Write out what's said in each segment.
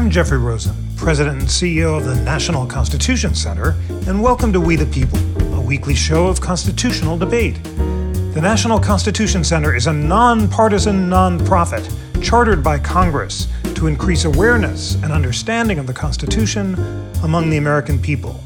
I'm Jeffrey Rosen, President and CEO of the National Constitution Center, and welcome to We the People, a weekly show of constitutional debate. The National Constitution Center is a nonpartisan nonprofit chartered by Congress to increase awareness and understanding of the Constitution among the American people.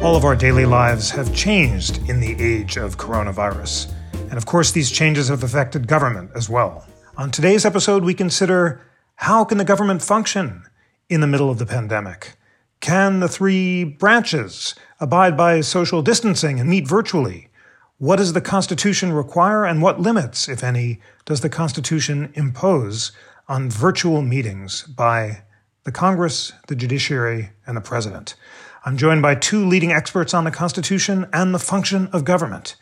All of our daily lives have changed in the age of coronavirus. And of course, these changes have affected government as well. On today's episode, we consider how can the government function in the middle of the pandemic? Can the three branches abide by social distancing and meet virtually? What does the Constitution require, and what limits, if any, does the Constitution impose on virtual meetings by the Congress, the judiciary, and the president. I'm joined by two leading experts on the Constitution and the function of government.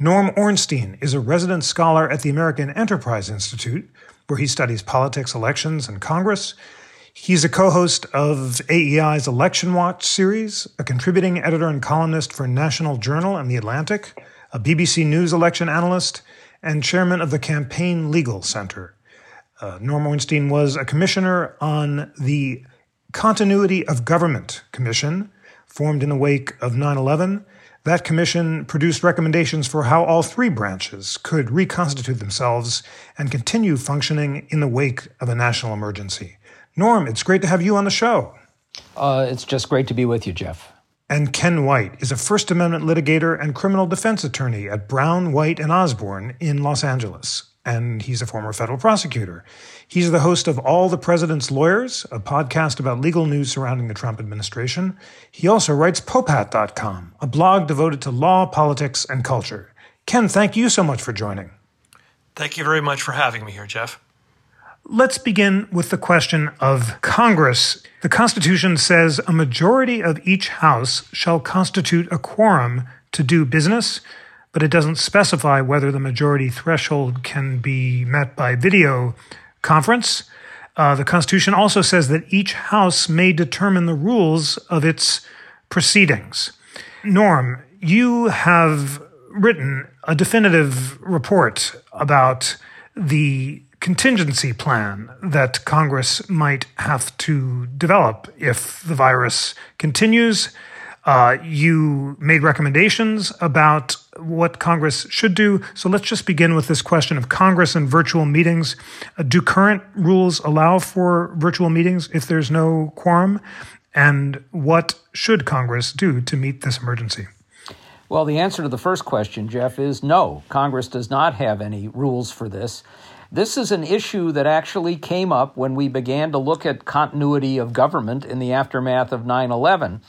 Norm Ornstein is a resident scholar at the American Enterprise Institute, where he studies politics, elections, and Congress. He's a co host of AEI's Election Watch series, a contributing editor and columnist for National Journal and The Atlantic, a BBC News election analyst, and chairman of the Campaign Legal Center. Uh, Norm Ornstein was a commissioner on the Continuity of Government Commission, formed in the wake of 9 11. That commission produced recommendations for how all three branches could reconstitute themselves and continue functioning in the wake of a national emergency. Norm, it's great to have you on the show. Uh, it's just great to be with you, Jeff. And Ken White is a First Amendment litigator and criminal defense attorney at Brown, White, and Osborn in Los Angeles and he's a former federal prosecutor. He's the host of All the President's Lawyers, a podcast about legal news surrounding the Trump administration. He also writes Popehat.com, a blog devoted to law, politics, and culture. Ken, thank you so much for joining. Thank you very much for having me here, Jeff. Let's begin with the question of Congress. The Constitution says a majority of each House shall constitute a quorum to do business but it doesn't specify whether the majority threshold can be met by video conference. Uh, the Constitution also says that each House may determine the rules of its proceedings. Norm, you have written a definitive report about the contingency plan that Congress might have to develop if the virus continues uh, you made recommendations about what Congress should do. So let's just begin with this question of Congress and virtual meetings. Uh, do current rules allow for virtual meetings if there's no quorum? And what should Congress do to meet this emergency? Well, the answer to the first question, Jeff, is no. Congress does not have any rules for this. This is an issue that actually came up when we began to look at continuity of government in the aftermath of 9 11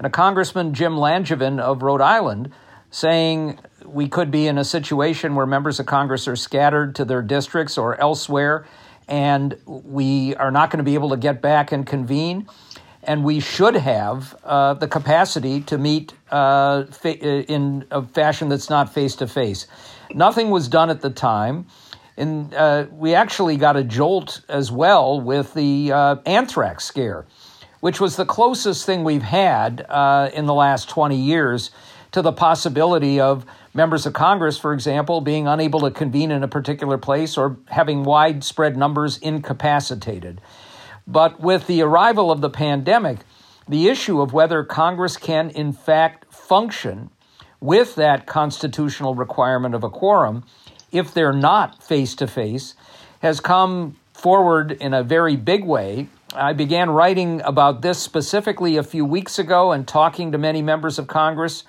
and a Congressman, Jim Langevin of Rhode Island, saying we could be in a situation where members of Congress are scattered to their districts or elsewhere, and we are not going to be able to get back and convene. And we should have uh, the capacity to meet uh, fa- in a fashion that's not face to face. Nothing was done at the time. And uh, we actually got a jolt as well with the uh, anthrax scare which was the closest thing we've had uh, in the last 20 years to the possibility of members of Congress, for example, being unable to convene in a particular place or having widespread numbers incapacitated. But with the arrival of the pandemic, the issue of whether Congress can, in fact, function with that constitutional requirement of a quorum, if they're not face to face, has come forward in a very big way I began writing about this specifically a few weeks ago and talking to many members of Congress.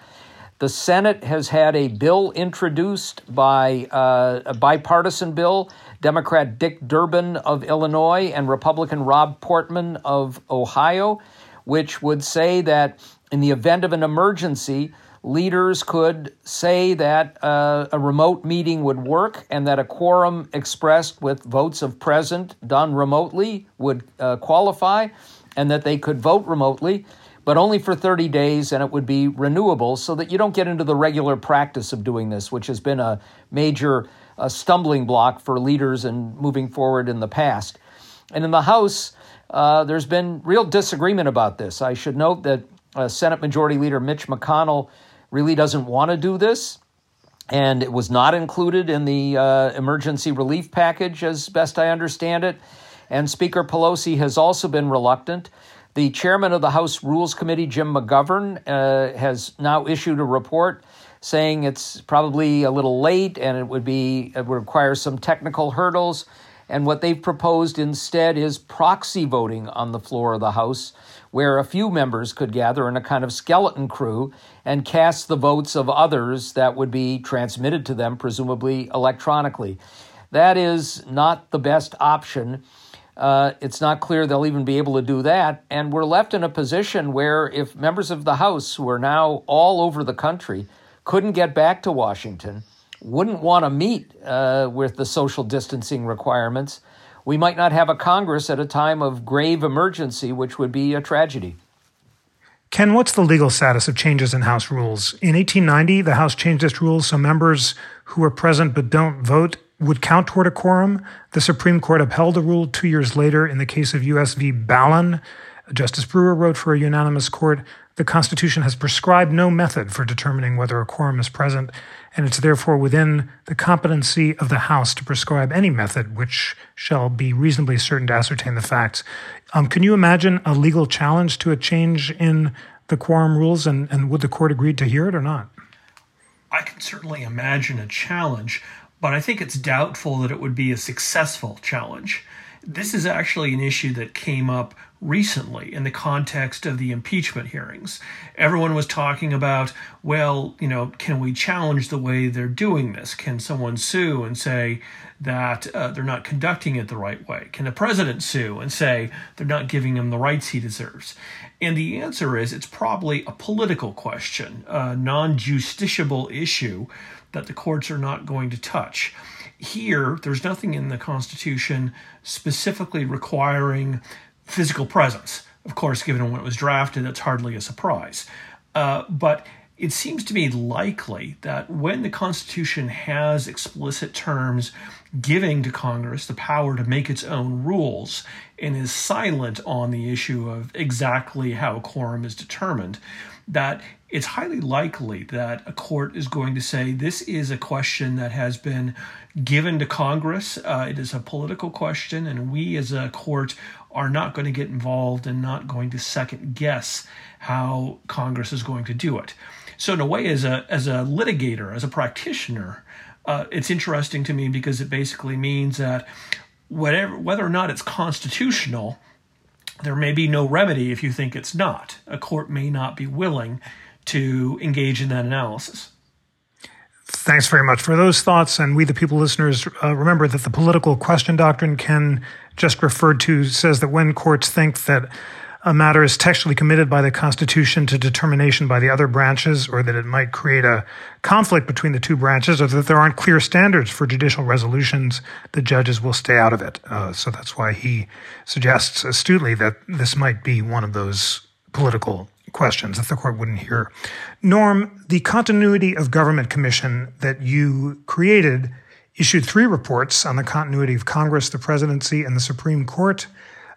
The Senate has had a bill introduced by uh, a bipartisan bill, Democrat Dick Durbin of Illinois and Republican Rob Portman of Ohio, which would say that in the event of an emergency, leaders could say that uh, a remote meeting would work and that a quorum expressed with votes of present done remotely would uh, qualify and that they could vote remotely but only for 30 days and it would be renewable so that you don't get into the regular practice of doing this which has been a major uh, stumbling block for leaders and moving forward in the past. And in the house uh, there's been real disagreement about this. I should note that uh, senate majority leader mitch mcconnell really doesn't want to do this. And it was not included in the uh, emergency relief package, as best I understand it. And Speaker Pelosi has also been reluctant. The chairman of the House Rules Committee, Jim McGovern, uh, has now issued a report saying it's probably a little late and it would be it would require some technical hurdles. And what they've proposed instead is proxy voting on the floor of the House, where a few members could gather in a kind of skeleton crew and cast the votes of others that would be transmitted to them, presumably electronically. That is not the best option. Uh, it's not clear they'll even be able to do that. And we're left in a position where if members of the House, who are now all over the country, couldn't get back to Washington, wouldn't want to meet uh, with the social distancing requirements, we might not have a Congress at a time of grave emergency, which would be a tragedy. Ken, what's the legal status of changes in House rules? In 1890, the House changed its rules so members who are present but don't vote would count toward a quorum. The Supreme Court upheld the rule two years later in the case of U.S. v. Ballin. Justice Brewer wrote for a unanimous court the Constitution has prescribed no method for determining whether a quorum is present, and it's therefore within the competency of the House to prescribe any method which shall be reasonably certain to ascertain the facts. Um, can you imagine a legal challenge to a change in the quorum rules, and, and would the court agree to hear it or not? I can certainly imagine a challenge, but I think it's doubtful that it would be a successful challenge. This is actually an issue that came up recently in the context of the impeachment hearings. Everyone was talking about, well, you know, can we challenge the way they're doing this? Can someone sue and say that uh, they're not conducting it the right way? Can the president sue and say they're not giving him the rights he deserves? And the answer is it's probably a political question, a non justiciable issue that the courts are not going to touch. Here, there's nothing in the Constitution specifically requiring physical presence. Of course, given when it was drafted, that's hardly a surprise. Uh, but it seems to me likely that when the Constitution has explicit terms giving to Congress the power to make its own rules and is silent on the issue of exactly how a quorum is determined, that it's highly likely that a court is going to say this is a question that has been given to Congress. Uh, it is a political question, and we as a court are not going to get involved and not going to second guess how Congress is going to do it. So, in a way, as a as a litigator, as a practitioner, uh, it's interesting to me because it basically means that whatever whether or not it's constitutional, there may be no remedy if you think it's not. A court may not be willing to engage in that analysis. Thanks very much for those thoughts. And we, the people listeners, uh, remember that the political question doctrine Ken just referred to says that when courts think that a matter is textually committed by the Constitution to determination by the other branches, or that it might create a conflict between the two branches, or that there aren't clear standards for judicial resolutions, the judges will stay out of it. Uh, so that's why he suggests astutely that this might be one of those political questions that the court wouldn't hear. Norm, the Continuity of Government Commission that you created issued three reports on the continuity of Congress, the presidency, and the Supreme Court.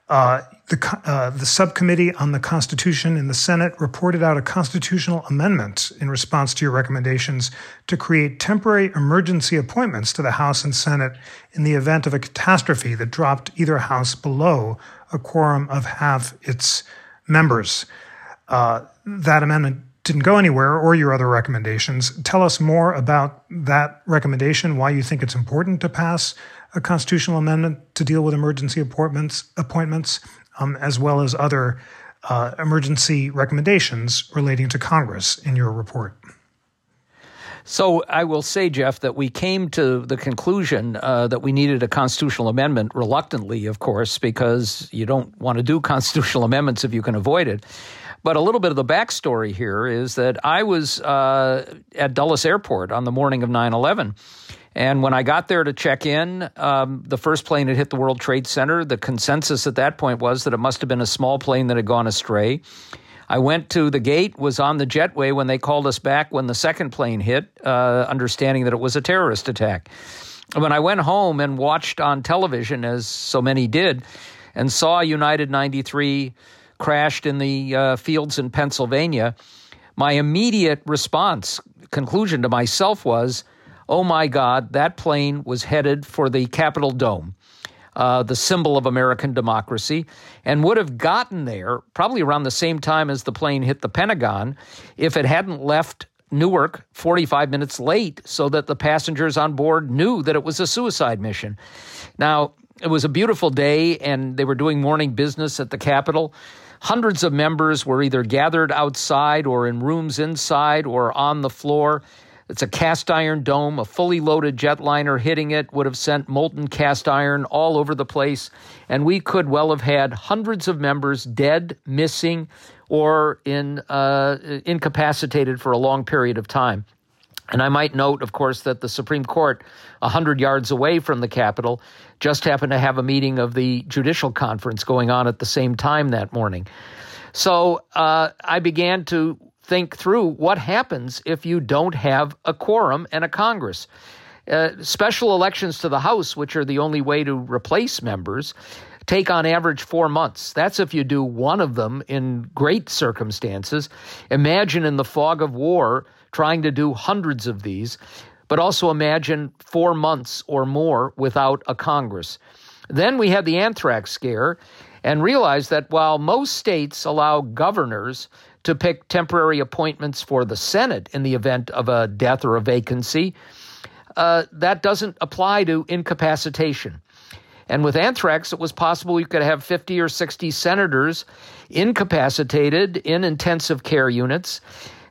Uh, the, uh, the subcommittee on the Constitution in the Senate reported out a constitutional amendment in response to your recommendations to create temporary emergency appointments to the House and Senate in the event of a catastrophe that dropped either House below a quorum of half its members. Uh, that amendment didn't go anywhere or your other recommendations. Tell us more about that recommendation, why you think it's important to pass a constitutional amendment to deal with emergency appointments, appointments um, as well as other uh, emergency recommendations relating to Congress in your report. So I will say, Jeff, that we came to the conclusion uh, that we needed a constitutional amendment reluctantly, of course, because you don't want to do constitutional amendments if you can avoid it. But a little bit of the backstory here is that I was uh, at Dulles Airport on the morning of 9 11. And when I got there to check in, um, the first plane had hit the World Trade Center. The consensus at that point was that it must have been a small plane that had gone astray. I went to the gate, was on the jetway when they called us back when the second plane hit, uh, understanding that it was a terrorist attack. When I went home and watched on television, as so many did, and saw United 93 crashed in the uh, fields in Pennsylvania, my immediate response, conclusion to myself was, oh my God, that plane was headed for the Capitol Dome. uh, the symbol of American democracy, and would have gotten there probably around the same time as the plane hit the Pentagon if it hadn't left Newark 45 minutes late so that the passengers on board knew that it was a suicide mission. Now, it was a beautiful day, and they were doing morning business at the Capitol. Hundreds of members were either gathered outside or in rooms inside or on the floor. It's a cast iron dome. A fully loaded jetliner hitting it would have sent molten cast iron all over the place. And we could well have had hundreds of members dead, missing, or in, uh, incapacitated for a long period of time. And I might note, of course, that the Supreme Court, 100 yards away from the Capitol, just happened to have a meeting of the Judicial Conference going on at the same time that morning. So uh, I began to think through what happens if you don't have a quorum and a Congress. Uh, special elections to the House, which are the only way to replace members, take on average four months. That's if you do one of them in great circumstances. Imagine in the fog of war trying to do hundreds of these, but also imagine four months or more without a Congress. Then we had the anthrax scare and realized that while most states allow governors to pick temporary appointments for the Senate in the event of a death or a vacancy. Uh, that doesn't apply to incapacitation. And with anthrax, it was possible you could have 50 or 60 senators incapacitated in intensive care units.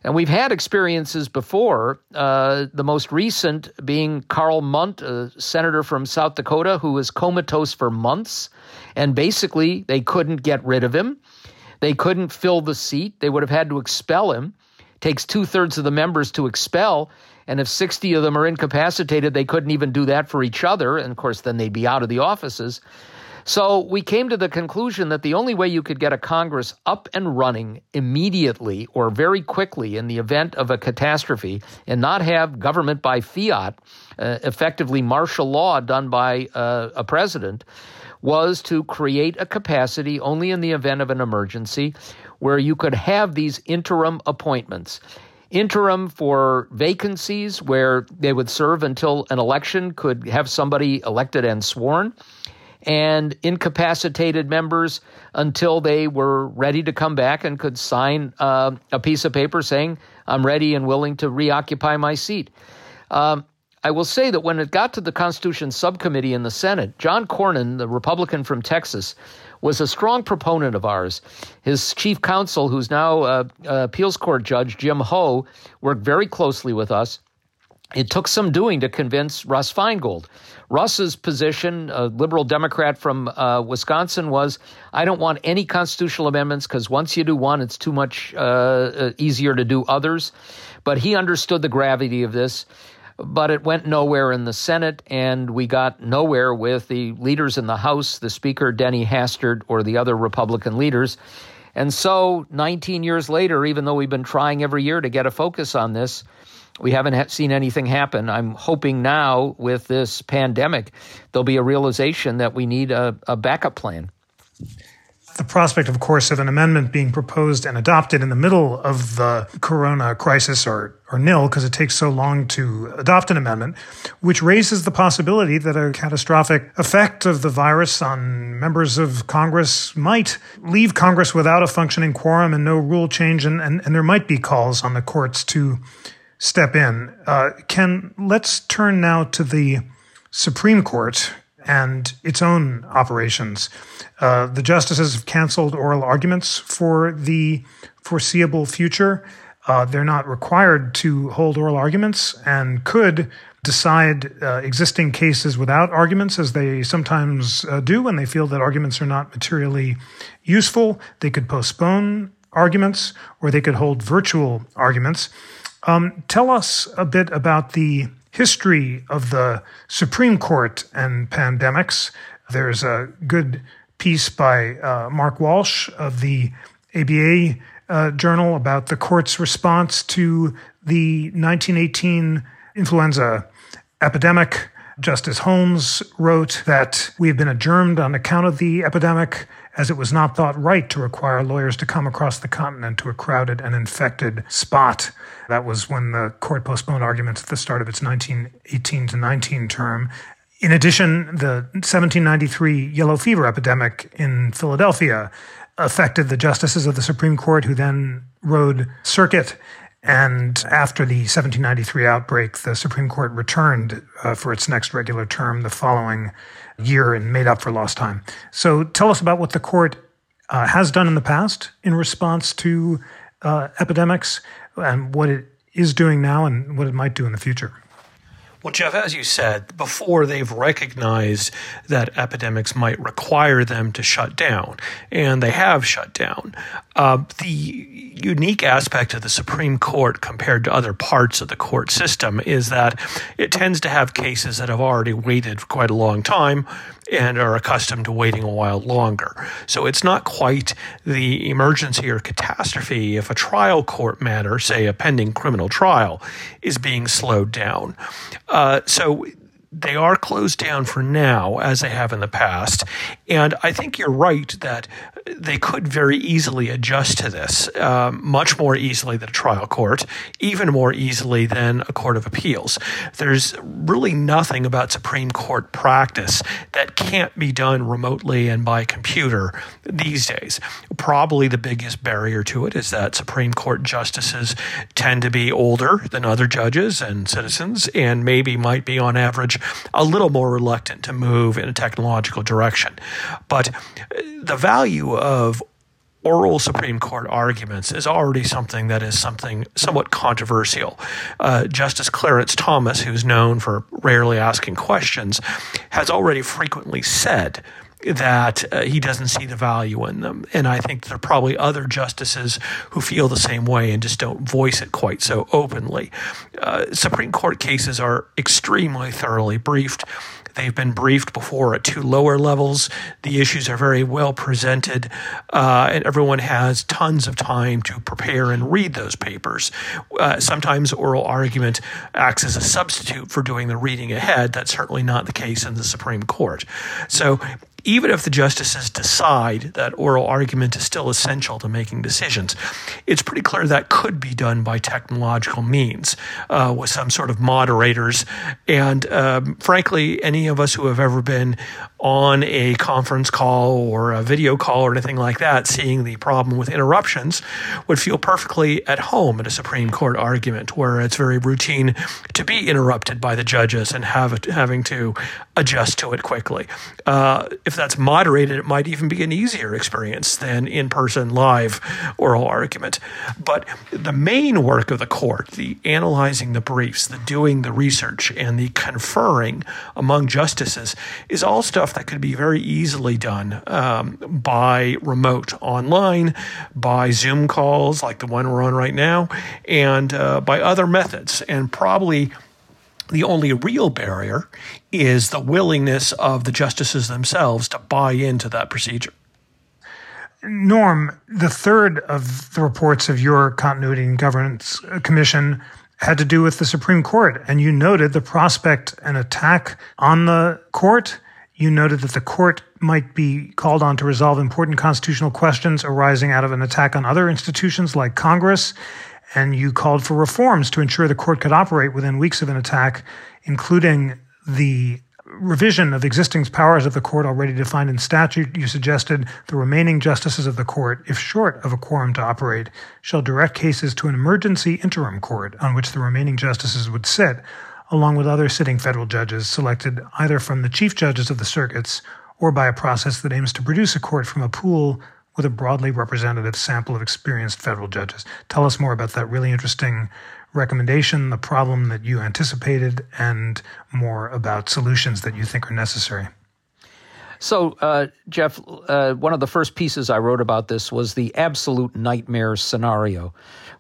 And we've had experiences before, uh, the most recent being Karl Mundt, a senator from South Dakota who was comatose for months. And basically, they couldn't get rid of him. They couldn't fill the seat. They would have had to expel him. It takes two thirds of the members to expel. And if 60 of them are incapacitated, they couldn't even do that for each other. And of course, then they'd be out of the offices. So we came to the conclusion that the only way you could get a Congress up and running immediately or very quickly in the event of a catastrophe and not have government by fiat, uh, effectively martial law done by uh, a president, was to create a capacity only in the event of an emergency where you could have these interim appointments. Interim for vacancies where they would serve until an election could have somebody elected and sworn, and incapacitated members until they were ready to come back and could sign uh, a piece of paper saying, I'm ready and willing to reoccupy my seat. Um, I will say that when it got to the Constitution Subcommittee in the Senate, John Cornyn, the Republican from Texas, was a strong proponent of ours. His chief counsel, who's now uh, uh, appeals court judge, Jim Ho, worked very closely with us. It took some doing to convince Russ Feingold. Russ's position, a liberal Democrat from uh, Wisconsin, was I don't want any constitutional amendments because once you do one, it's too much uh, uh, easier to do others. But he understood the gravity of this but it went nowhere in the Senate, and we got nowhere with the leaders in the House, the Speaker, Denny Hastert, or the other Republican leaders. And so, 19 years later, even though we've been trying every year to get a focus on this, we haven't seen anything happen. I'm hoping now with this pandemic, there'll be a realization that we need a, a backup plan the prospect, of course, of an amendment being proposed and adopted in the middle of the corona crisis or, or nil, because it takes so long to adopt an amendment, which raises the possibility that a catastrophic effect of the virus on members of Congress might leave Congress without a functioning quorum and no rule change, and, and, and there might be calls on the courts to step in. Uh, Ken, let's turn now to the Supreme Court and its own operations. Uh, the justices have canceled oral arguments for the foreseeable future. Uh, they're not required to hold oral arguments and could decide uh, existing cases without arguments, as they sometimes uh, do when they feel that arguments are not materially useful. They could postpone arguments or they could hold virtual arguments. Um, tell us a bit about the history of the Supreme Court and pandemics. There's a good piece by uh, Mark Walsh of the ABA uh, Journal about the court's response to the 1918 influenza epidemic. Justice Holmes wrote that we have been adjourned on account of the epidemic as it was not thought right to require lawyers to come across the continent to a crowded and infected spot. That was when the court postponed arguments at the start of its 1918 to 19 term. In addition, the 1793 yellow fever epidemic in Philadelphia affected the justices of the Supreme Court, who then rode circuit. And after the 1793 outbreak, the Supreme Court returned uh, for its next regular term the following year and made up for lost time. So tell us about what the court uh, has done in the past in response to uh, epidemics and what it is doing now and what it might do in the future. Well, Jeff, as you said, before they've recognized that epidemics might require them to shut down, and they have shut down. Uh, the unique aspect of the Supreme Court compared to other parts of the court system is that it tends to have cases that have already waited quite a long time and are accustomed to waiting a while longer. So it's not quite the emergency or catastrophe if a trial court matter, say a pending criminal trial, is being slowed down. Uh, so they are closed down for now, as they have in the past. And I think you're right that they could very easily adjust to this, um, much more easily than a trial court, even more easily than a court of appeals. There's really nothing about Supreme Court practice that can't be done remotely and by computer these days. Probably the biggest barrier to it is that Supreme Court justices tend to be older than other judges and citizens, and maybe might be on average a little more reluctant to move in a technological direction. But the value of oral Supreme Court arguments is already something that is something somewhat controversial. Uh, Justice Clarence Thomas, who's known for rarely asking questions, has already frequently said that uh, he doesn't see the value in them. And I think there are probably other justices who feel the same way and just don't voice it quite so openly. Uh, Supreme Court cases are extremely thoroughly briefed. They've been briefed before at two lower levels. The issues are very well presented, uh, and everyone has tons of time to prepare and read those papers. Uh, sometimes oral argument acts as a substitute for doing the reading ahead. That's certainly not the case in the Supreme Court. So even if the justices decide that oral argument is still essential to making decisions, it's pretty clear that could be done by technological means uh, with some sort of moderators. And um, frankly, any of us who have ever been on a conference call or a video call or anything like that, seeing the problem with interruptions, would feel perfectly at home at a Supreme Court argument where it's very routine to be interrupted by the judges and have having to adjust to it quickly. Uh, if that's moderated, it might even be an easier experience than in person live oral argument. But the main work of the court, the analyzing the briefs, the doing the research, and the conferring among justices, is all stuff that could be very easily done um, by remote online, by Zoom calls like the one we're on right now, and uh, by other methods. And probably the only real barrier is the willingness of the justices themselves to buy into that procedure. Norm, the third of the reports of your Continuity and Governance uh, Commission had to do with the Supreme Court, and you noted the prospect an attack on the court you noted that the court might be called on to resolve important constitutional questions arising out of an attack on other institutions like Congress. And you called for reforms to ensure the court could operate within weeks of an attack, including the revision of existing powers of the court already defined in statute. You suggested the remaining justices of the court, if short of a quorum to operate, shall direct cases to an emergency interim court on which the remaining justices would sit along with other sitting federal judges selected either from the chief judges of the circuits or by a process that aims to produce a court from a pool with a broadly representative sample of experienced federal judges. Tell us more about that really interesting recommendation, the problem that you anticipated, and more about solutions that you think are necessary. So, uh, Jeff, uh, one of the first pieces I wrote about this was the absolute nightmare scenario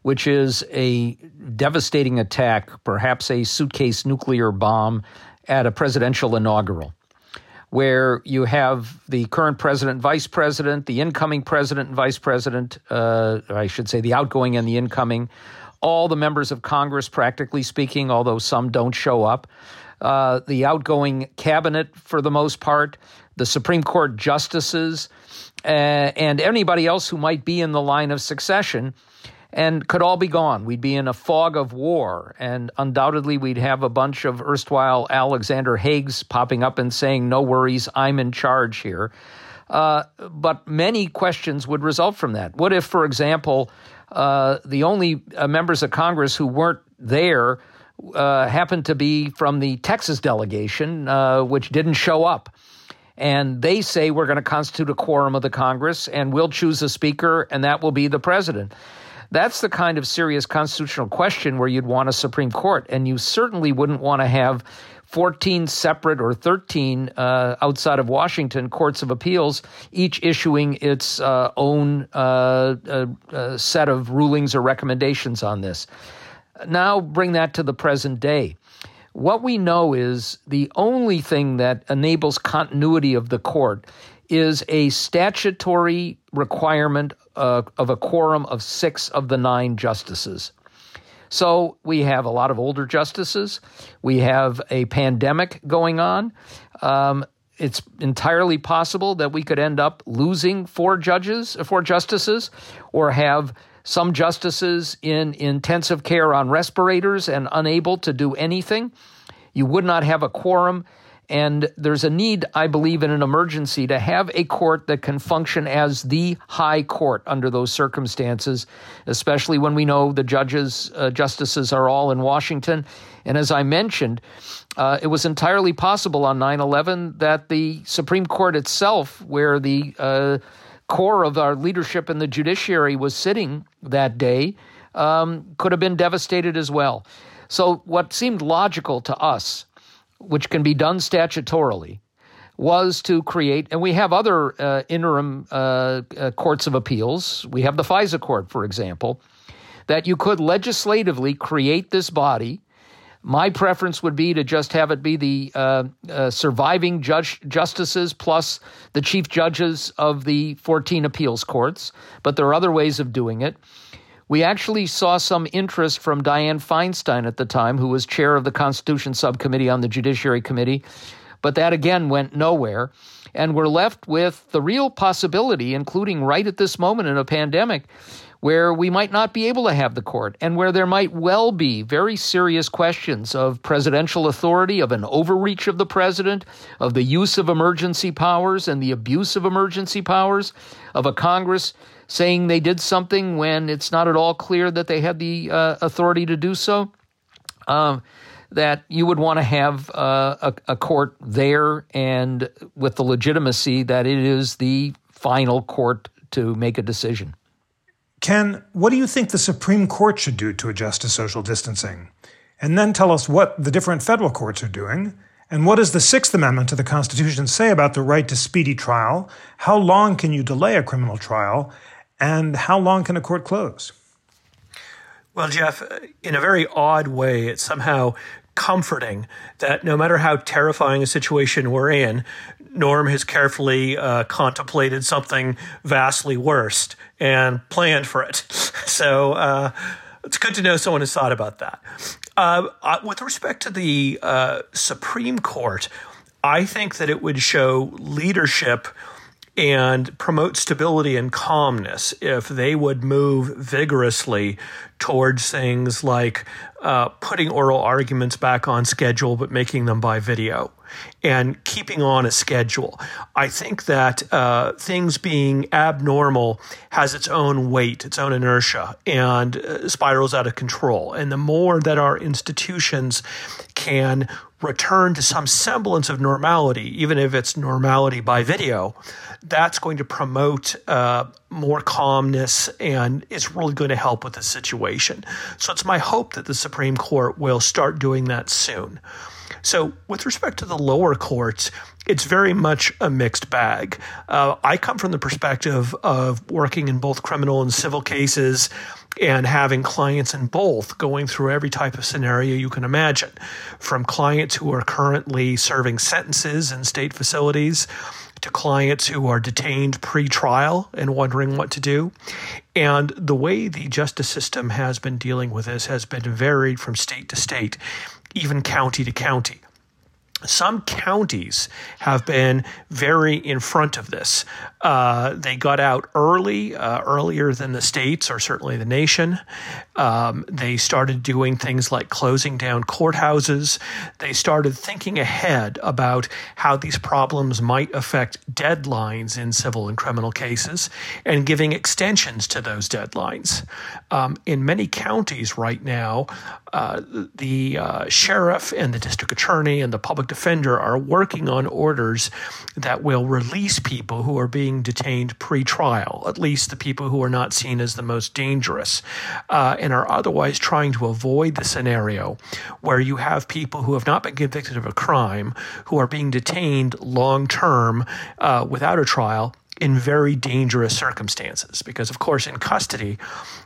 which is a devastating attack, perhaps a suitcase nuclear bomb at a presidential inaugural, where you have the current president, vice president, the incoming president and vice president, uh, I should say the outgoing and the incoming, all the members of Congress, practically speaking, although some don't show up, uh, the outgoing cabinet for the most part, the Supreme Court justices, uh, and anybody else who might be in the line of succession and could all be gone. We'd be in a fog of war, and undoubtedly we'd have a bunch of erstwhile Alexander Haigs popping up and saying, No worries, I'm in charge here. Uh, but many questions would result from that. What if, for example, uh, the only uh, members of Congress who weren't there uh, happened to be from the Texas delegation, uh, which didn't show up? and they say we're going to constitute a quorum of the Congress and we'll choose a speaker and that will be the president. That's the kind of serious constitutional question where you'd want a Supreme Court, and you certainly wouldn't want to have 14 separate or 13 uh, outside of Washington courts of appeals, each issuing its uh, own uh, uh, uh set of rulings or recommendations on this. Now, bring that to the present day. What we know is the only thing that enables continuity of the court is a statutory requirement uh, of a quorum of six of the nine justices. So we have a lot of older justices. We have a pandemic going on. Um, it's entirely possible that we could end up losing four judges, four justices, or have some justices in intensive care on respirators and unable to do anything. You would not have a quorum and there's a need, I believe, in an emergency to have a court that can function as the high court under those circumstances, especially when we know the judges, uh, justices are all in Washington. And as I mentioned, uh, it was entirely possible on 9 11 that the Supreme Court itself, where the uh, core of our leadership in the judiciary was sitting that day, um, could have been devastated as well. So, what seemed logical to us which can be done statutorily, was to create, and we have other uh, interim uh, uh, courts of appeals. We have the FISA court, for example, that you could legislatively create this body. My preference would be to just have it be the uh, uh, surviving judge, justices plus the chief judges of the 14 appeals courts, but there are other ways of doing it. We actually saw some interest from Dianne Feinstein at the time, who was chair of the Constitution Subcommittee on the Judiciary Committee, but that again went nowhere. And we're left with the real possibility, including right at this moment in a pandemic, where we might not be able to have the court and where there might well be very serious questions of presidential authority, of an overreach of the president, of the use of emergency powers and the abuse of emergency powers, of a Congress saying they did something when it's not at all clear that they had the uh, authority to do so. Um, that you would want to have uh, a, a, court there and with the legitimacy that it is the final court to make a decision. Ken, what do you think the Supreme Court should do to adjust to social distancing? And then tell us what the different federal courts are doing and what does the Sixth Amendment to the Constitution say about the right to speedy trial? How long can you delay a criminal trial? And how long can a court close? Well, Jeff, in a very odd way, it's somehow comforting that no matter how terrifying a situation we're in, Norm has carefully uh, contemplated something vastly worse and planned for it. So uh, it's good to know someone has thought about that. Uh, uh, with respect to the uh, Supreme Court, I think that it would show leadership and promote stability and calmness if they would move vigorously towards things like uh, putting oral arguments back on schedule but making them by video and keeping on a schedule. I think that uh, things being abnormal has its own weight, its own inertia, and uh, spirals out of control. And the more that our institutions can return to some semblance of normality, even if it's normality by video, that's going to promote uh, more calmness and it's really going to help with the situation. So it's my hope that the Supreme Court will start doing that soon. So, with respect to the lower courts, it's very much a mixed bag. Uh, I come from the perspective of working in both criminal and civil cases and having clients in both going through every type of scenario you can imagine from clients who are currently serving sentences in state facilities to clients who are detained pre trial and wondering what to do. And the way the justice system has been dealing with this has been varied from state to state even county to county. Some counties have been very in front of this. Uh, they got out early, uh, earlier than the states or certainly the nation. Um, they started doing things like closing down courthouses. They started thinking ahead about how these problems might affect deadlines in civil and criminal cases and giving extensions to those deadlines. Um, in many counties right now, uh, the uh, sheriff and the district attorney and the public defender are working on orders that will release people who are being detained pre-trial, at least the people who are not seen as the most dangerous, uh, and are otherwise trying to avoid the scenario where you have people who have not been convicted of a crime who are being detained long term uh, without a trial in very dangerous circumstances. Because, of course, in custody,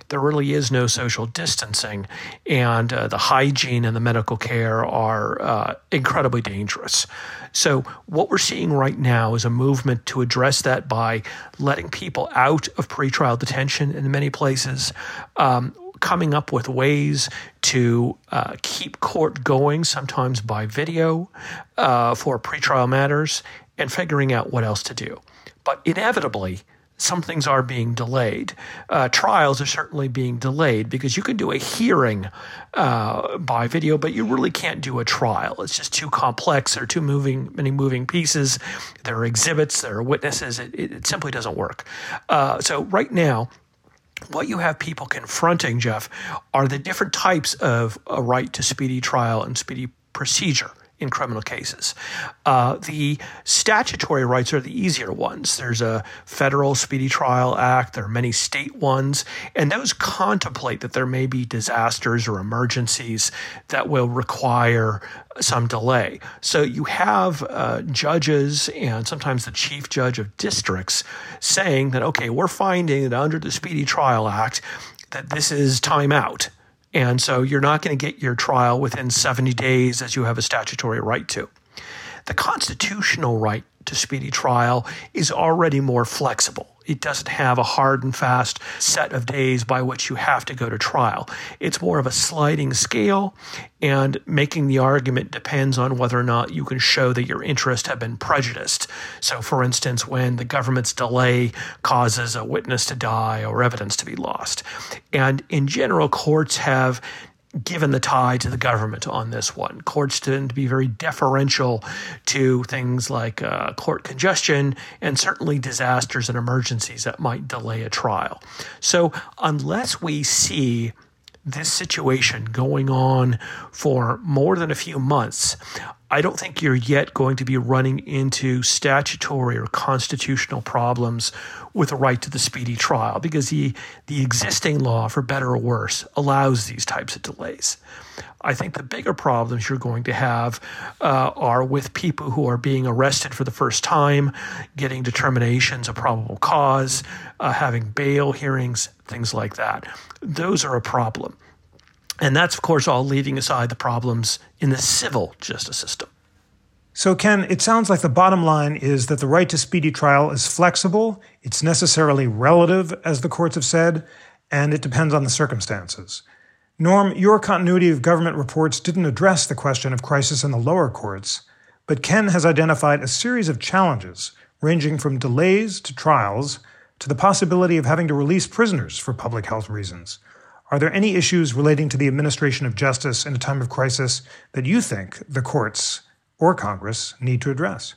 there really is no social distancing, and uh, the hygiene and the medical care are uh, incredibly dangerous. So, what we're seeing right now is a movement to address that by letting people out of pretrial detention in many places. Um, coming up with ways to uh, keep court going, sometimes by video uh, for pretrial matters, and figuring out what else to do. But inevitably, some things are being delayed. Uh, trials are certainly being delayed because you can do a hearing uh, by video, but you really can't do a trial. It's just too complex. There are too moving, many moving pieces. There are exhibits. There are witnesses. It, it, it simply doesn't work. Uh, so right now, what you have people confronting, Jeff, are the different types of a right to speedy trial and speedy procedure in criminal cases. Uh, the statutory rights are the easier ones. There's a federal Speedy Trial Act, there are many state ones, and those contemplate that there may be disasters or emergencies that will require some delay. So you have uh, judges and sometimes the chief judge of districts saying that, okay, we're finding that under the Speedy Trial Act, that this is time out and so you're not going to get your trial within 70 days as you have a statutory right to. The constitutional right to speedy trial is already more flexible. It doesn't have a hard and fast set of days by which you have to go to trial. It's more of a sliding scale, and making the argument depends on whether or not you can show that your interests have been prejudiced. So, for instance, when the government's delay causes a witness to die or evidence to be lost. And in general, courts have given the tie to the government on this one. Courts tend to be very deferential to things like uh, court congestion and certainly disasters and emergencies that might delay a trial. So, unless we see this situation going on for more than a few months, I don't think you're yet going to be running into statutory or constitutional problems with the right to the speedy trial because the, the existing law, for better or worse, allows these types of delays. I think the bigger problems you're going to have uh, are with people who are being arrested for the first time, getting determinations of probable cause, uh, having bail hearings, things like that. Those are a problem. And that's, of course, all leaving aside the problems in the civil justice system. So, Ken, it sounds like the bottom line is that the right to speedy trial is flexible, it's necessarily relative, as the courts have said, and it depends on the circumstances. Norm, your continuity of government reports didn't address the question of crisis in the lower courts, but Ken has identified a series of challenges, ranging from delays to trials to the possibility of having to release prisoners for public health reasons. Are there any issues relating to the administration of justice in a time of crisis that you think the courts or Congress need to address?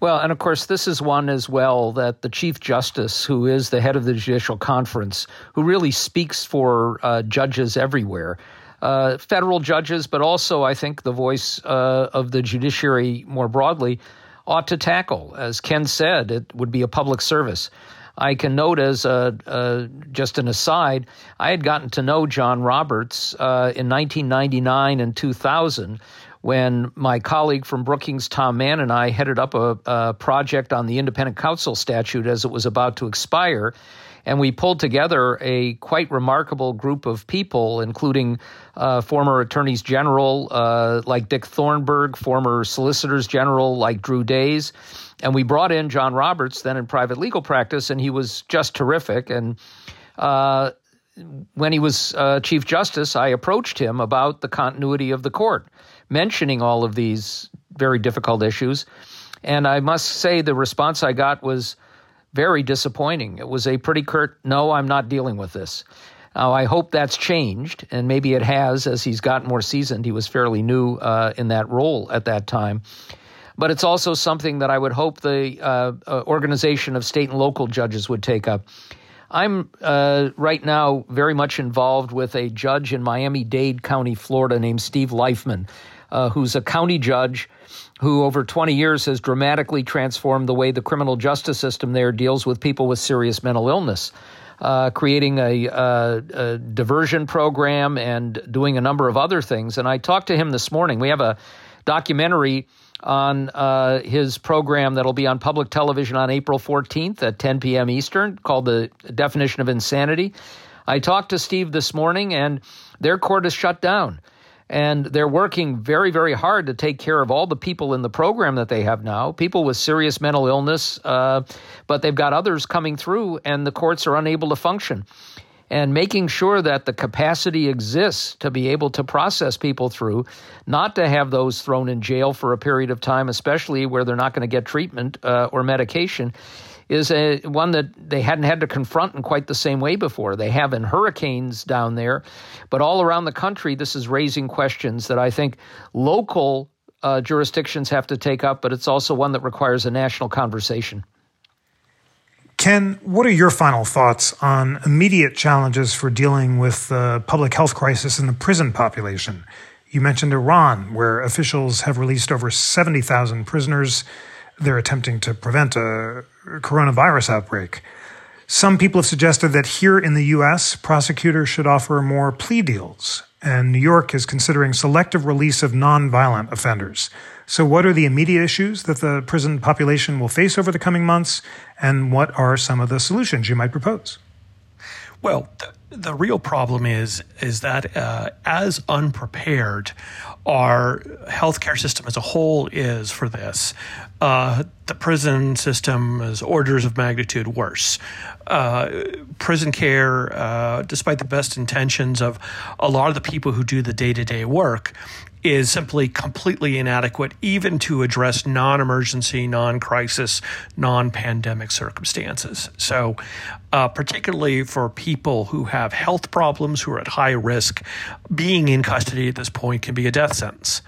Well, and of course, this is one as well that the Chief Justice, who is the head of the Judicial Conference, who really speaks for uh, judges everywhere, uh, federal judges, but also I think the voice uh, of the judiciary more broadly, ought to tackle. As Ken said, it would be a public service. I can note as a, a, just an aside, I had gotten to know John Roberts uh, in 1999 and 2000 when my colleague from Brookings, Tom Mann, and I headed up a, a project on the independent counsel statute as it was about to expire. And we pulled together a quite remarkable group of people, including uh, former attorneys general uh, like Dick Thornburgh, former solicitors general like Drew Days and we brought in John Roberts, then in private legal practice, and he was just terrific. And uh, when he was uh, Chief Justice, I approached him about the continuity of the court, mentioning all of these very difficult issues. And I must say, the response I got was very disappointing. It was a pretty curt, no, I'm not dealing with this. Now, I hope that's changed, and maybe it has as he's gotten more seasoned. He was fairly new uh, in that role at that time. But it's also something that I would hope the uh, uh, organization of state and local judges would take up. I'm uh, right now very much involved with a judge in Miami Dade County, Florida, named Steve Leifman, uh, who's a county judge who over 20 years has dramatically transformed the way the criminal justice system there deals with people with serious mental illness. Uh, creating a, uh, a, diversion program and doing a number of other things. And I talked to him this morning. We have a documentary on uh, his program that'll be on public television on April 14th at 10 p.m. Eastern called The Definition of Insanity. I talked to Steve this morning, and their court is shut down and they're working very, very hard to take care of all the people in the program that they have now, people with serious mental illness, uh, but they've got others coming through, and the courts are unable to function. And making sure that the capacity exists to be able to process people through, not to have those thrown in jail for a period of time, especially where they're not going to get treatment uh, or medication, is a one that they hadn't had to confront in quite the same way before. They have in hurricanes down there, but all around the country, this is raising questions that I think local uh, jurisdictions have to take up, but it's also one that requires a national conversation. Ken, what are your final thoughts on immediate challenges for dealing with the public health crisis in the prison population? You mentioned Iran, where officials have released over 70,000 prisoners they're attempting to prevent a coronavirus outbreak. Some people have suggested that here in the U.S., prosecutors should offer more plea deals, and New York is considering selective release of nonviolent offenders. So, what are the immediate issues that the prison population will face over the coming months, and what are some of the solutions you might propose? Well, the, the real problem is is that uh, as unprepared our healthcare system as a whole is for this, uh, the prison system is orders of magnitude worse. Uh, prison care, uh, despite the best intentions of a lot of the people who do the day to day work, is simply completely inadequate, even to address non emergency, non crisis, non pandemic circumstances. So, uh, particularly for people who have health problems, who are at high risk, being in custody at this point can be a death sentence.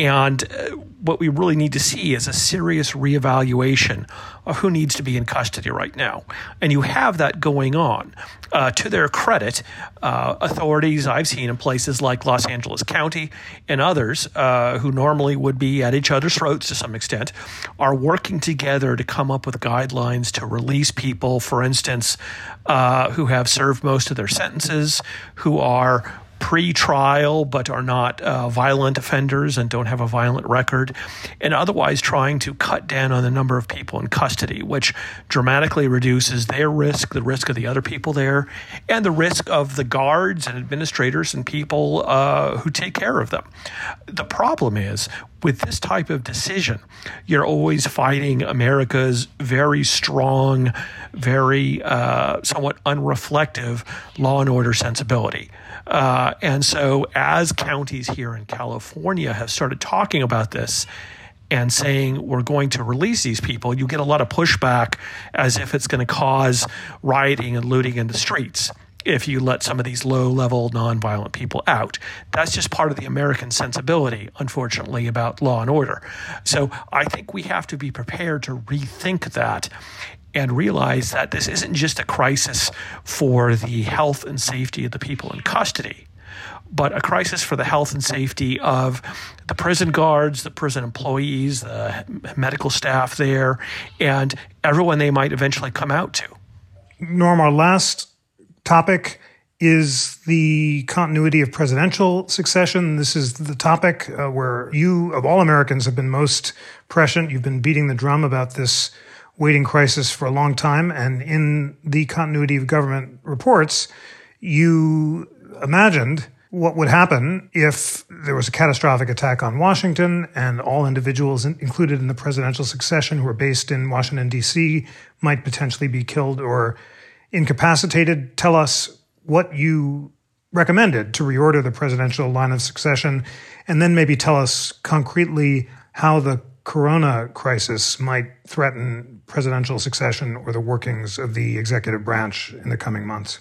And uh, what we really need to see is a serious reevaluation of who needs to be in custody right now. And you have that going on. Uh, to their credit, uh, authorities I've seen in places like Los Angeles County and others uh, who normally would be at each other's throats to some extent are working together to come up with guidelines to release people, for instance, uh, who have served most of their sentences, who are pre-trial but are not uh, violent offenders and don't have a violent record, and otherwise trying to cut down on the number of people in custody, which dramatically reduces their risk, the risk of the other people there, and the risk of the guards and administrators and people uh, who take care of them. The problem is with this type of decision, you're always fighting America's very strong, very uh, somewhat unreflective law and order sensibility. Uh, and so, as counties here in California have started talking about this and saying we're going to release these people, you get a lot of pushback as if it's going to cause rioting and looting in the streets if you let some of these low level nonviolent people out. That's just part of the American sensibility, unfortunately, about law and order. So I think we have to be prepared to rethink that and realize that this isn't just a crisis for the health and safety of the people in custody, but a crisis for the health and safety of the prison guards, the prison employees, the medical staff there, and everyone they might eventually come out to. Norm, our last topic is the continuity of presidential succession. This is the topic uh, where you, of all Americans, have been most prescient. You've been beating the drum about this waiting crisis for a long time. And in the continuity of government reports, you imagined what would happen if there was a catastrophic attack on Washington and all individuals included in the presidential succession who are based in Washington, D.C. might potentially be killed or incapacitated. Tell us what you recommended to reorder the presidential line of succession, and then maybe tell us concretely how the corona crisis might threaten presidential succession or the workings of the executive branch in the coming months.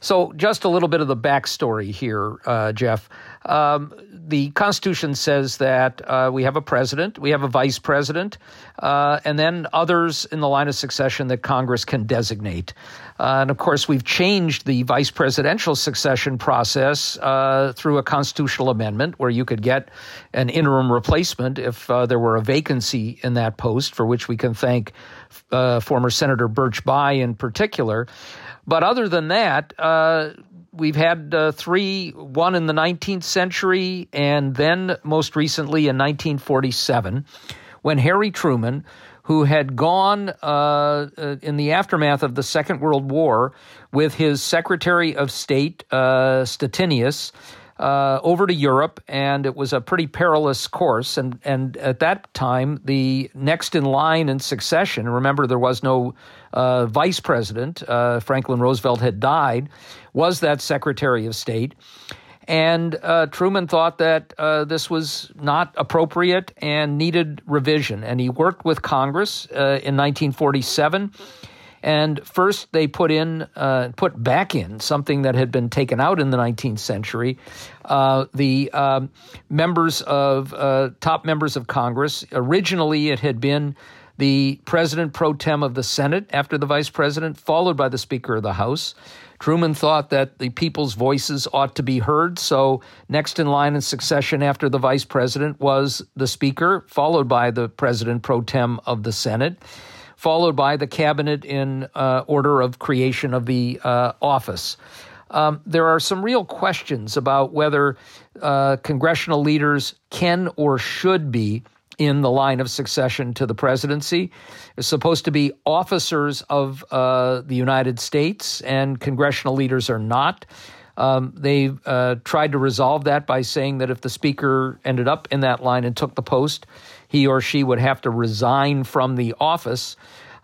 So, just a little bit of the backstory here, uh, Jeff. Um, the Constitution says that uh, we have a president, we have a vice president, uh, and then others in the line of succession that Congress can designate. Uh, and of course, we've changed the vice presidential succession process uh, through a constitutional amendment where you could get an interim replacement if uh, there were a vacancy in that post, for which we can thank former Senator Birch Bayh in particular. But other than that, uh, we've had uh, three one in the 19th century, and then most recently in 1947, when Harry Truman, who had gone uh, uh, in the aftermath of the Second World War with his Secretary of State, uh, Stettinius, uh, over to Europe, and it was a pretty perilous course. And and at that time, the next in line in succession. Remember, there was no uh, vice president. Uh, Franklin Roosevelt had died. Was that Secretary of State? And uh, Truman thought that uh, this was not appropriate and needed revision. And he worked with Congress uh, in 1947 and first, they put in, uh, put back in something that had been taken out in the 19th century. Uh, the um, members of uh, top members of Congress. Originally, it had been the president pro tem of the Senate after the vice president, followed by the Speaker of the House. Truman thought that the people's voices ought to be heard, so next in line in succession after the vice president was the Speaker, followed by the president pro tem of the Senate followed by the cabinet in uh, order of creation of the uh, office. Um, there are some real questions about whether uh, congressional leaders can or should be in the line of succession to the presidency. It's supposed to be officers of uh, the United States, and congressional leaders are not. Um, they uh, tried to resolve that by saying that if the speaker ended up in that line and took the post, he or she would have to resign from the office.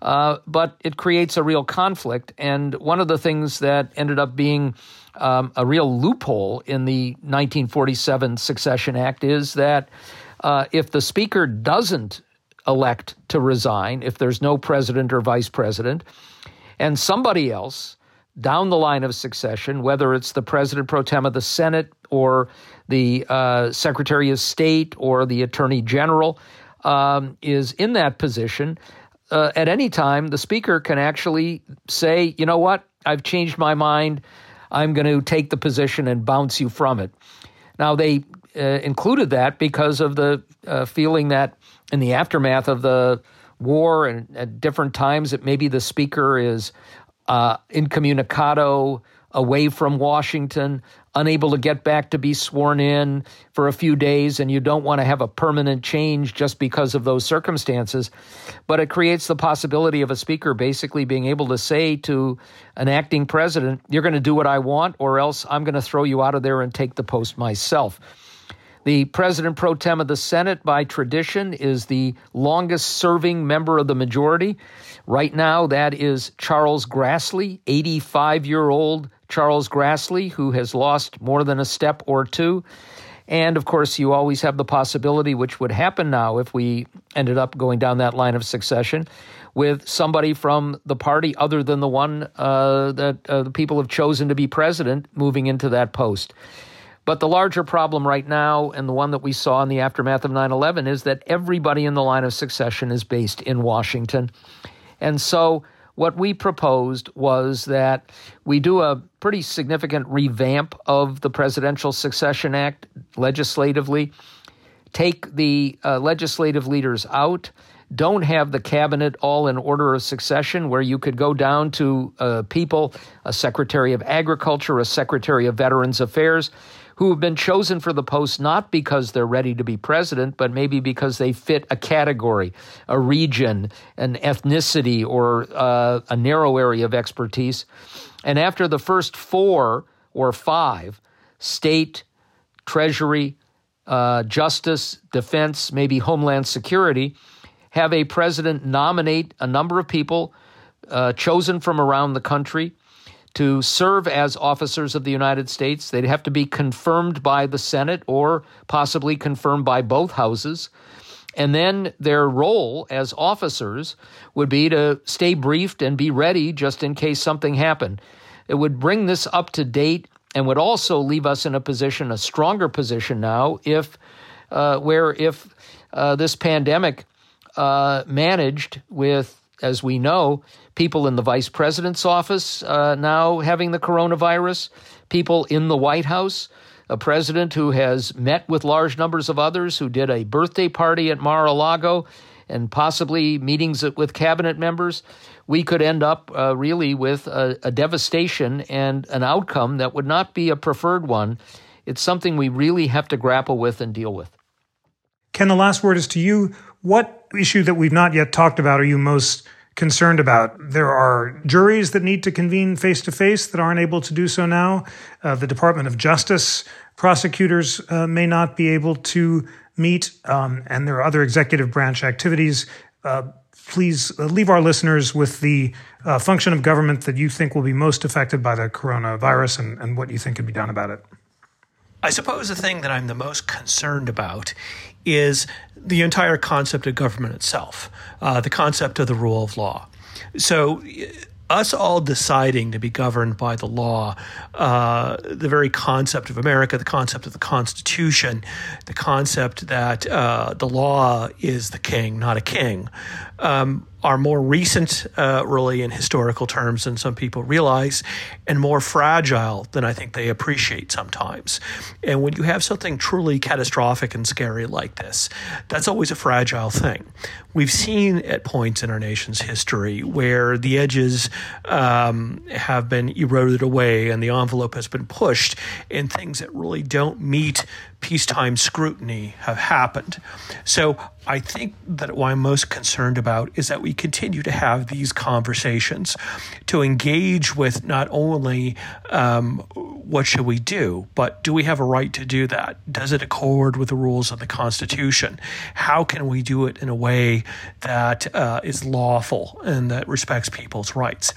Uh, but it creates a real conflict. And one of the things that ended up being um, a real loophole in the 1947 Succession Act is that uh, if the Speaker doesn't elect to resign, if there's no president or vice president, and somebody else down the line of succession, whether it's the president pro tem of the Senate or the uh, Secretary of State or the Attorney General, um, is in that position, uh, at any time, the speaker can actually say, you know what, I've changed my mind. I'm going to take the position and bounce you from it. Now, they uh, included that because of the uh, feeling that in the aftermath of the war and at different times, that maybe the speaker is uh, incommunicado, away from Washington, unable to get back to be sworn in for a few days, and you don't want to have a permanent change just because of those circumstances. But it creates the possibility of a speaker basically being able to say to an acting president, You're going to do what I want, or else I'm going to throw you out of there and take the post myself. The president pro tem of the Senate, by tradition, is the longest serving member of the majority. Right now, that is Charles Grassley, 85 year old Charles Grassley, who has lost more than a step or two. And of course, you always have the possibility, which would happen now if we ended up going down that line of succession, with somebody from the party other than the one uh, that uh, the people have chosen to be president moving into that post. But the larger problem right now, and the one that we saw in the aftermath of 9 11, is that everybody in the line of succession is based in Washington. And so what we proposed was that we do a pretty significant revamp of the Presidential Succession Act legislatively, take the uh, legislative leaders out, don't have the cabinet all in order of succession, where you could go down to uh, people, a Secretary of Agriculture, a Secretary of Veterans Affairs, who have been chosen for the post not because they're ready to be president, but maybe because they fit a category, a region, an ethnicity, or uh, a narrow area of expertise. And after the first four or five, state, treasury, uh, justice, defense, maybe homeland security, have a president nominate a number of people uh, chosen from around the country to serve as officers of the United States. They'd have to be confirmed by the Senate or possibly confirmed by both houses. And then their role as officers would be to stay briefed and be ready just in case something happened. It would bring this up to date and would also leave us in a position, a stronger position now, if uh, where if uh, this pandemic uh, managed with, as we know, people in the vice president's office uh, now having the coronavirus, people in the White House, a president who has met with large numbers of others, who did a birthday party at Mar a Lago, and possibly meetings with cabinet members, we could end up uh, really with a, a devastation and an outcome that would not be a preferred one. It's something we really have to grapple with and deal with. Ken, the last word is to you. What issue that we've not yet talked about are you most concerned about. There are juries that need to convene face to face that aren't able to do so now. Uh, the Department of Justice prosecutors uh, may not be able to meet, um, and there are other executive branch activities. Uh, please uh, leave our listeners with the uh, function of government that you think will be most affected by the coronavirus and, and what you think can be done about it. I suppose the thing that I'm the most concerned about is the entire concept of government itself, uh, the concept of the rule of law. So, us all deciding to be governed by the law, uh, the very concept of America, the concept of the Constitution, the concept that uh, the law is the king, not a king, um, are more recent, uh, really, in historical terms than some people realize, and more fragile than I think they appreciate sometimes. And when you have something truly catastrophic and scary like this, that's always a fragile thing. We've seen at points in our nation's history where the edges um, have been eroded away and the envelope has been pushed, and things that really don't meet peacetime scrutiny have happened. So I think that what I'm most concerned about is that we continue to have these conversations to engage with not only um, what should we do, but do we have a right to do that? Does it accord with the rules of the Constitution? How can we do it in a way that uh, is lawful and that respects people's rights?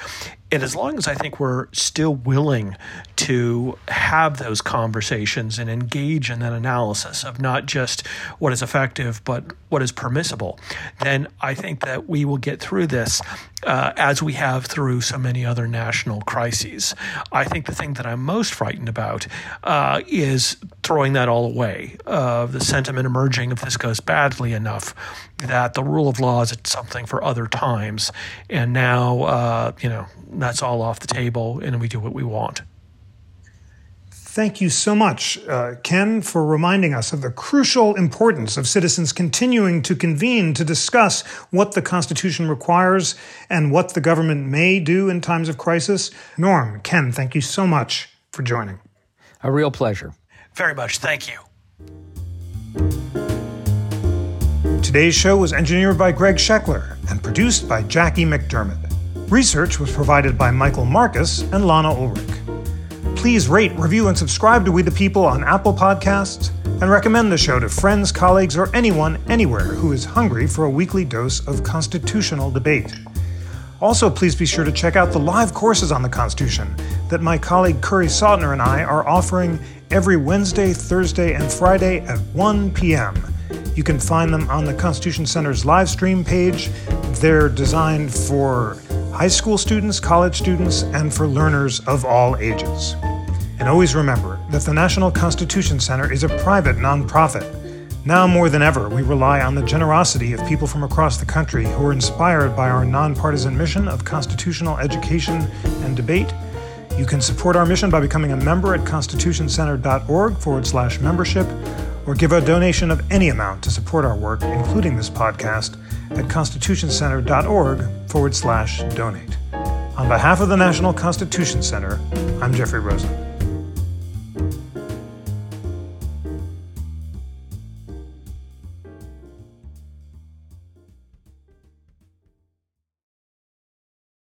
And as long as I think we're still willing to have those conversations and engage in that analysis of not just what is effective, but what is permissible, then I think that we will get through this uh, as we have through so many other national crises. I think the thing that I'm most frightened about uh, is throwing that all away, uh, the sentiment emerging if this goes badly enough that the rule of law is something for other times. And now, uh, you know, that's all off the table and we do what we want. Thank you so much, uh, Ken, for reminding us of the crucial importance of citizens continuing to convene to discuss what the Constitution requires and what the government may do in times of crisis. Norm, Ken, thank you so much for joining. A real pleasure. Very much. Thank you. Today's show was engineered by Greg Scheckler and produced by Jackie McDermott. Research was provided by Michael Marcus and Lana Ulrich. Please rate, review, and subscribe to We the People on Apple Podcasts, and recommend the show to friends, colleagues, or anyone anywhere who is hungry for a weekly dose of constitutional debate. Also, please be sure to check out the live courses on the Constitution that my colleague Kerry Sautner and I are offering every Wednesday, Thursday, and Friday at 1 p.m. You can find them on the Constitution Center's live stream page. They're designed for high school students, college students, and for learners of all ages. And always remember that the National Constitution Center is a private nonprofit. Now more than ever, we rely on the generosity of people from across the country who are inspired by our nonpartisan mission of constitutional education and debate. You can support our mission by becoming a member at constitutioncenter.org forward slash membership, or give a donation of any amount to support our work, including this podcast, at constitutioncenter.org forward slash donate. On behalf of the National Constitution Center, I'm Jeffrey Rosen.